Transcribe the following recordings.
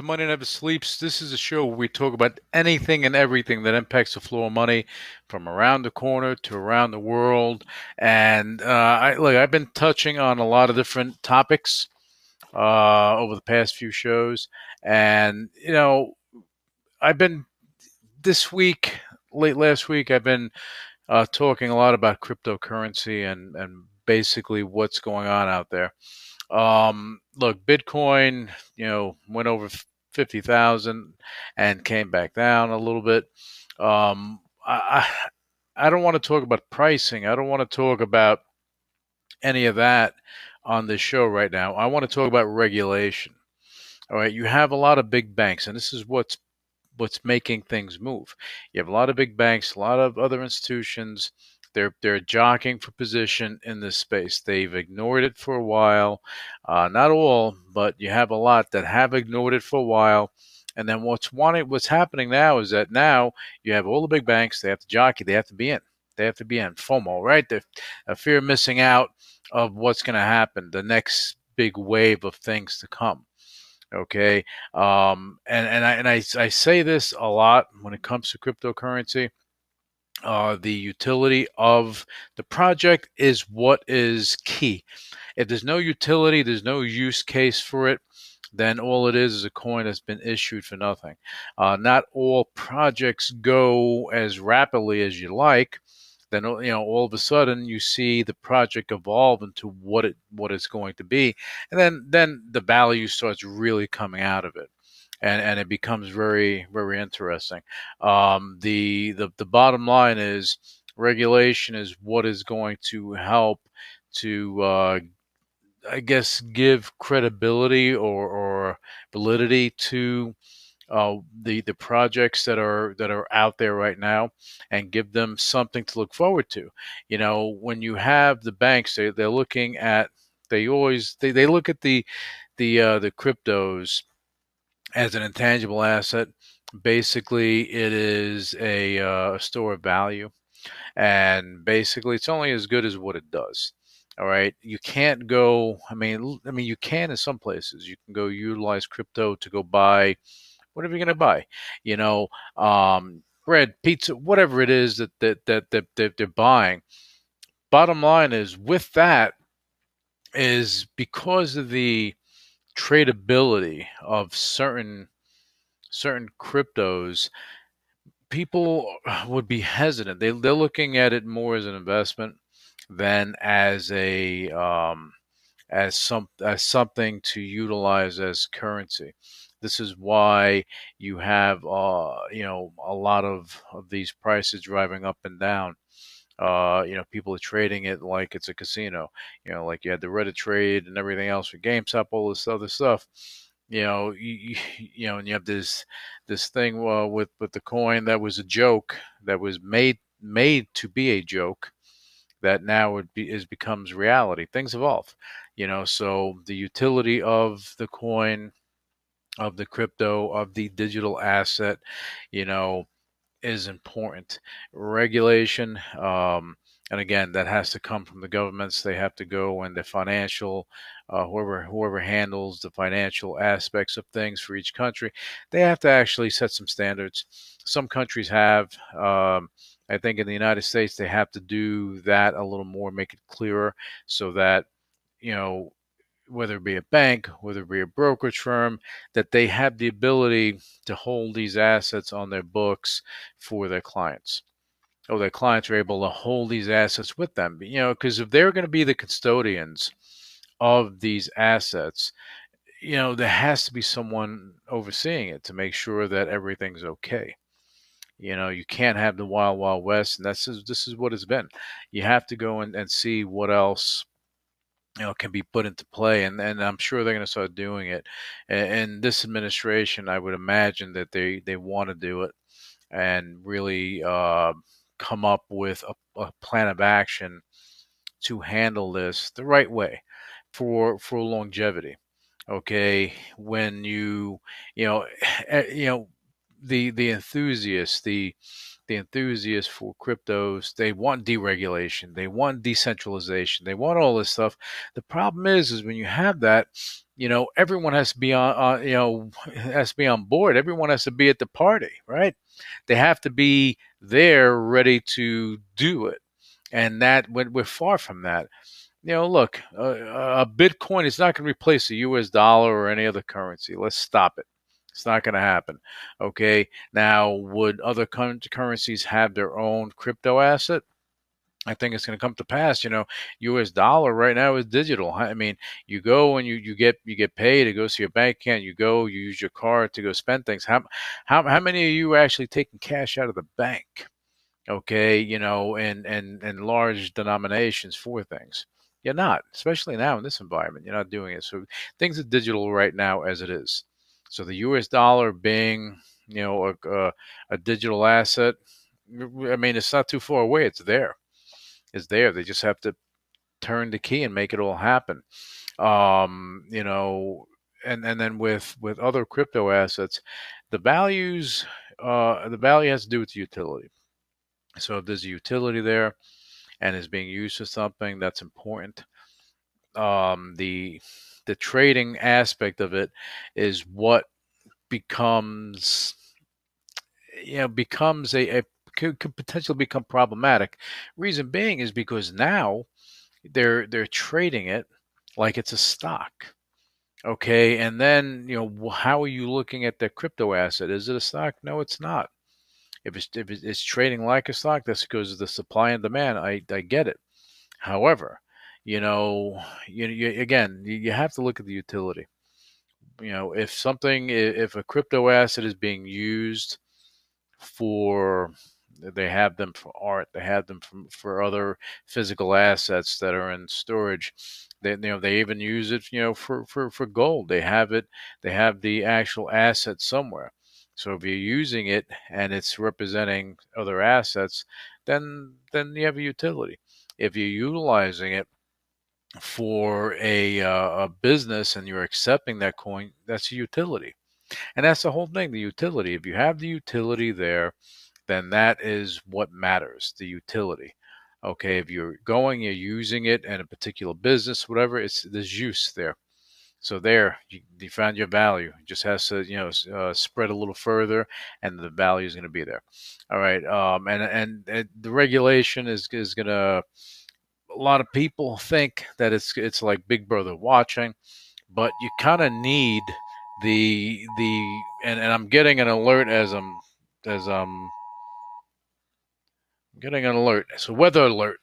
to Money Never Sleeps. This is a show where we talk about anything and everything that impacts the flow of money from around the corner to around the world. And uh, I, look, I've been touching on a lot of different topics uh, over the past few shows. And, you know, I've been this week, late last week, I've been uh, talking a lot about cryptocurrency and, and basically what's going on out there. Um, look, Bitcoin, you know, went over fifty thousand and came back down a little bit. Um, I, I don't want to talk about pricing. I don't want to talk about any of that on this show right now. I want to talk about regulation. All right, you have a lot of big banks, and this is what's what's making things move. You have a lot of big banks, a lot of other institutions they're they're jockeying for position in this space. They've ignored it for a while. Uh, not all, but you have a lot that have ignored it for a while. And then what's what's happening now is that now you have all the big banks. They have to jockey. They have to be in. They have to be in FOMO, right? The a fear of missing out of what's going to happen, the next big wave of things to come. Okay, um, and and I and I, I say this a lot when it comes to cryptocurrency uh, the utility of the project is what is key. If there's no utility, there's no use case for it, then all it is is a coin that's been issued for nothing. Uh, not all projects go as rapidly as you like. Then you know all of a sudden you see the project evolve into what it what it's going to be, and then then the value starts really coming out of it and and it becomes very very interesting. Um, the the the bottom line is regulation is what is going to help to uh, I guess give credibility or, or validity to uh, the the projects that are that are out there right now and give them something to look forward to. You know, when you have the banks, they they're looking at they always they, they look at the the uh, the cryptos as an intangible asset. Basically, it is a uh, store of value, and basically, it's only as good as what it does. All right, you can't go. I mean, I mean, you can in some places. You can go utilize crypto to go buy whatever you're going to buy. You know, um, bread, pizza, whatever it is that that that that, that they're buying. Bottom line is, with that, is because of the tradability of certain certain cryptos, people would be hesitant. They they're looking at it more as an investment than as a um, as some as something to utilize as currency. This is why you have uh, you know a lot of, of these prices driving up and down. Uh, you know, people are trading it like it's a casino. You know, like you had the Reddit trade and everything else for GameStop, all this other stuff. You know, you, you know, and you have this this thing uh, with with the coin that was a joke that was made made to be a joke that now it be, is becomes reality. Things evolve, you know. So the utility of the coin, of the crypto, of the digital asset, you know, is important. Regulation, um, and again, that has to come from the governments. They have to go and the financial, uh, whoever whoever handles the financial aspects of things for each country, they have to actually set some standards. Some countries have. Um, I think in the United States, they have to do that a little more, make it clearer, so that you know whether it be a bank, whether it be a brokerage firm, that they have the ability to hold these assets on their books for their clients. Or their clients are able to hold these assets with them. You know, because if they're going to be the custodians of these assets, you know, there has to be someone overseeing it to make sure that everything's okay. You know, you can't have the wild, wild west, and that's this is what it's been. You have to go and, and see what else you know can be put into play and and I'm sure they're going to start doing it. And, and this administration I would imagine that they they want to do it and really uh, come up with a, a plan of action to handle this the right way for for longevity okay? When you you know eh, you know the the enthusiasts the the enthusiasts for cryptos they want deregulation they want decentralization they want all this stuff. The problem is is when you have that you know everyone has to be on uh, you know has to be on board. Everyone has to be at the party right? They have to be there ready to do it. And that we're far from that. You know look a bitcoin is not going to replace the us dollar or any other currency. Let's stop it it's not going to happen. Okay. Now, would other currencies have their own crypto asset? I think it's going to come to pass. You know, U.S. dollar right now is digital. I mean, you go and you, you get you get paid. It goes to your bank account. You go, you use your card to go spend things. How how how many of you are actually taking cash out of the bank? Okay, you know, and and and large denominations for things. You're not, especially now in this environment. You're not doing it. So things are digital right now as it is. So the U.S. dollar being, you know, a, a, a digital asset, I mean, it's not too far away. It's there. It's there. They just have to turn the key and make it all happen. Um, you know, and and then with with other crypto assets, the values, uh, the value has to do with the utility. So if there's a utility there, and is being used for something that's important, um, the the trading aspect of it is what becomes you know becomes a, a could, could potentially become problematic. Reason being is because now they're they're trading it like it's a stock. Okay, and then you know how are you looking at the crypto asset? Is it a stock? No, it's not. If it's if it's trading like a stock, that's because of the supply and demand. I I get it. However, you know, you, you again, you have to look at the utility. You know, if something, if a crypto asset is being used for, they have them for art, they have them for, for other physical assets that are in storage. They, you know, they even use it, you know, for, for, for gold. They have it, they have the actual asset somewhere. So if you're using it and it's representing other assets, then then you have a utility. If you're utilizing it for a, uh, a business and you're accepting that coin, that's a utility. And that's the whole thing the utility. If you have the utility there, then that is what matters the utility. Okay, if you're going, you're using it in a particular business, whatever, it's there's use there. So there, you, you found your value. It just has to, you know, uh, spread a little further, and the value is going to be there. All right, um, and, and, and the regulation is is going to a lot of people think that it's it's like Big Brother watching, but you kind of need the the and, and I'm getting an alert as I'm as I'm getting an alert. It's a weather alert.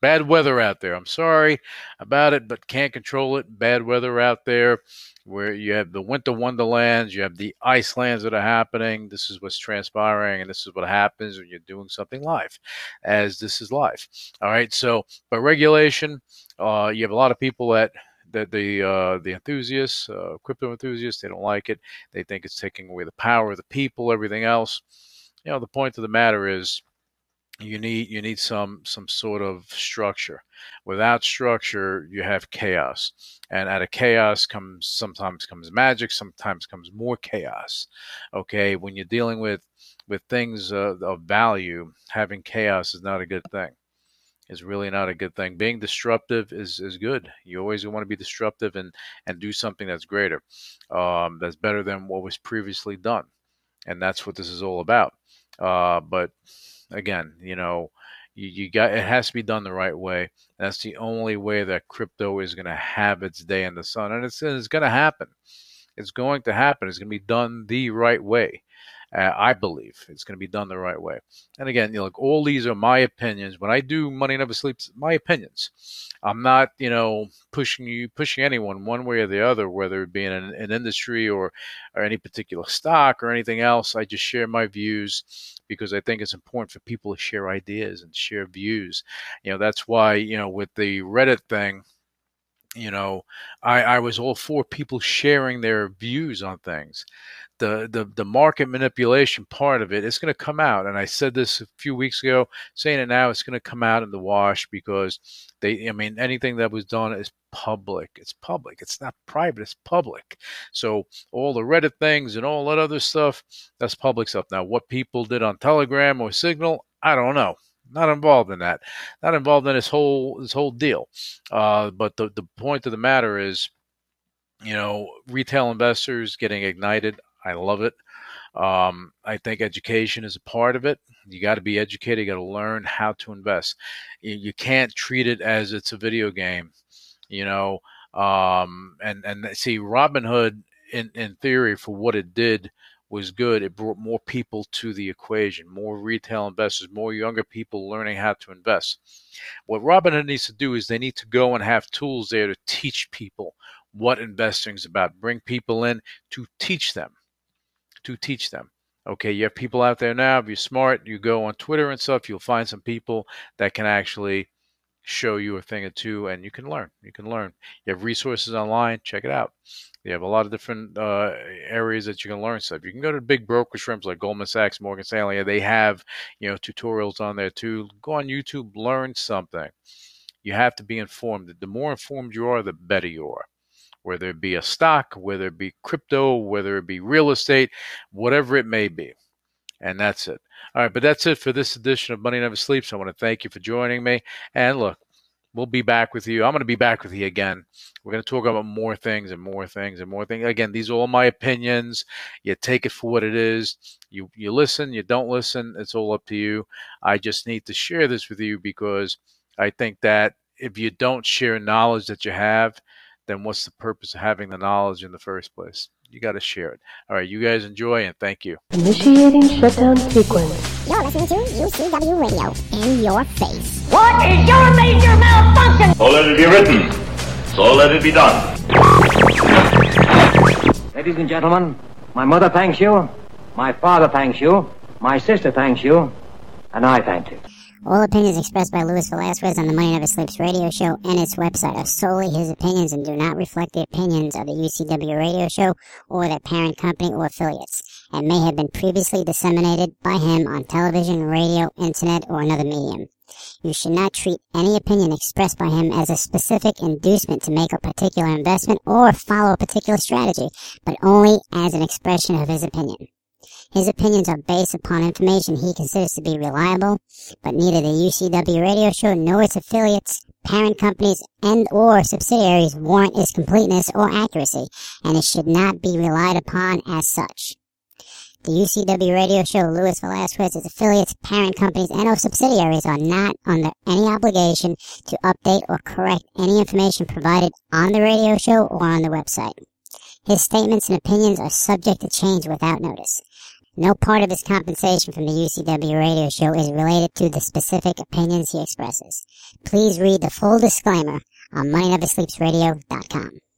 Bad weather out there. I'm sorry about it, but can't control it. Bad weather out there where you have the winter wonderlands, you have the ice lands that are happening. This is what's transpiring, and this is what happens when you're doing something live, as this is live. All right. So, but regulation, uh, you have a lot of people that that the uh, the enthusiasts, uh, crypto enthusiasts, they don't like it. They think it's taking away the power of the people, everything else. You know, the point of the matter is you need you need some some sort of structure. Without structure you have chaos. And out of chaos comes sometimes comes magic sometimes comes more chaos. Okay when you're dealing with with things uh, of value having chaos is not a good thing. Is really not a good thing. Being disruptive is is good. You always want to be disruptive and and do something that's greater um, that's better than what was previously done. And that's what this is all about. Uh, but again, you know, you, you got it has to be done the right way. That's the only way that crypto is going to have its day in the sun, and it's it's going to happen. It's going to happen. It's going to be done the right way. Uh, I believe it's going to be done the right way. And again, you know, look, all these are my opinions. When I do Money Never Sleeps, my opinions. I'm not, you know, pushing you, pushing anyone one way or the other, whether it be in an, an industry or, or any particular stock or anything else. I just share my views because I think it's important for people to share ideas and share views. You know, that's why, you know, with the Reddit thing, you know, I, I was all for people sharing their views on things. The, the the market manipulation part of it is going to come out, and I said this a few weeks ago. Saying it now, it's going to come out in the wash because they. I mean, anything that was done is public. It's public. It's not private. It's public. So all the Reddit things and all that other stuff, that's public stuff. Now, what people did on Telegram or Signal, I don't know not involved in that not involved in this whole this whole deal uh, but the, the point of the matter is you know retail investors getting ignited i love it um, i think education is a part of it you got to be educated you got to learn how to invest you, you, can't treat it as it's a video game you know um, and and see robinhood in in theory for what it did was good. It brought more people to the equation, more retail investors, more younger people learning how to invest. What Robinhood needs to do is they need to go and have tools there to teach people what investing is about. Bring people in to teach them, to teach them. Okay, you have people out there now. If you're smart, you go on Twitter and stuff, you'll find some people that can actually show you a thing or two and you can learn. You can learn. You have resources online, check it out. You have a lot of different uh, areas that you can learn stuff. You can go to big brokerage firms like Goldman Sachs, Morgan Stanley. They have you know tutorials on there too. Go on YouTube, learn something. You have to be informed. The more informed you are, the better you are. Whether it be a stock, whether it be crypto, whether it be real estate, whatever it may be. And that's it. All right, but that's it for this edition of Money Never Sleeps. I want to thank you for joining me. And look, we'll be back with you. I'm going to be back with you again. We're going to talk about more things and more things and more things. Again, these are all my opinions. You take it for what it is. You you listen, you don't listen. It's all up to you. I just need to share this with you because I think that if you don't share knowledge that you have, then what's the purpose of having the knowledge in the first place? You got to share it. All right, you guys enjoy and thank you. Initiating shutdown sequence. You're listening to UCW Radio in your face. What is your major malfunction? So let it be written. So let it be done. Ladies and gentlemen, my mother thanks you, my father thanks you, my sister thanks you, and I thank you. All opinions expressed by Luis Velazquez on the Money Never Sleeps radio show and its website are solely his opinions and do not reflect the opinions of the UCW radio show or their parent company or affiliates, and may have been previously disseminated by him on television, radio, internet, or another medium. You should not treat any opinion expressed by him as a specific inducement to make a particular investment or follow a particular strategy, but only as an expression of his opinion. His opinions are based upon information he considers to be reliable, but neither the UCW radio show nor its affiliates, parent companies, and or subsidiaries warrant its completeness or accuracy, and it should not be relied upon as such. The UCW radio show Luis Velazquez, its affiliates, parent companies, and or subsidiaries are not under any obligation to update or correct any information provided on the radio show or on the website. His statements and opinions are subject to change without notice. No part of his compensation from the UCW radio show is related to the specific opinions he expresses. Please read the full disclaimer on MoneyNeverSleepsRadio.com.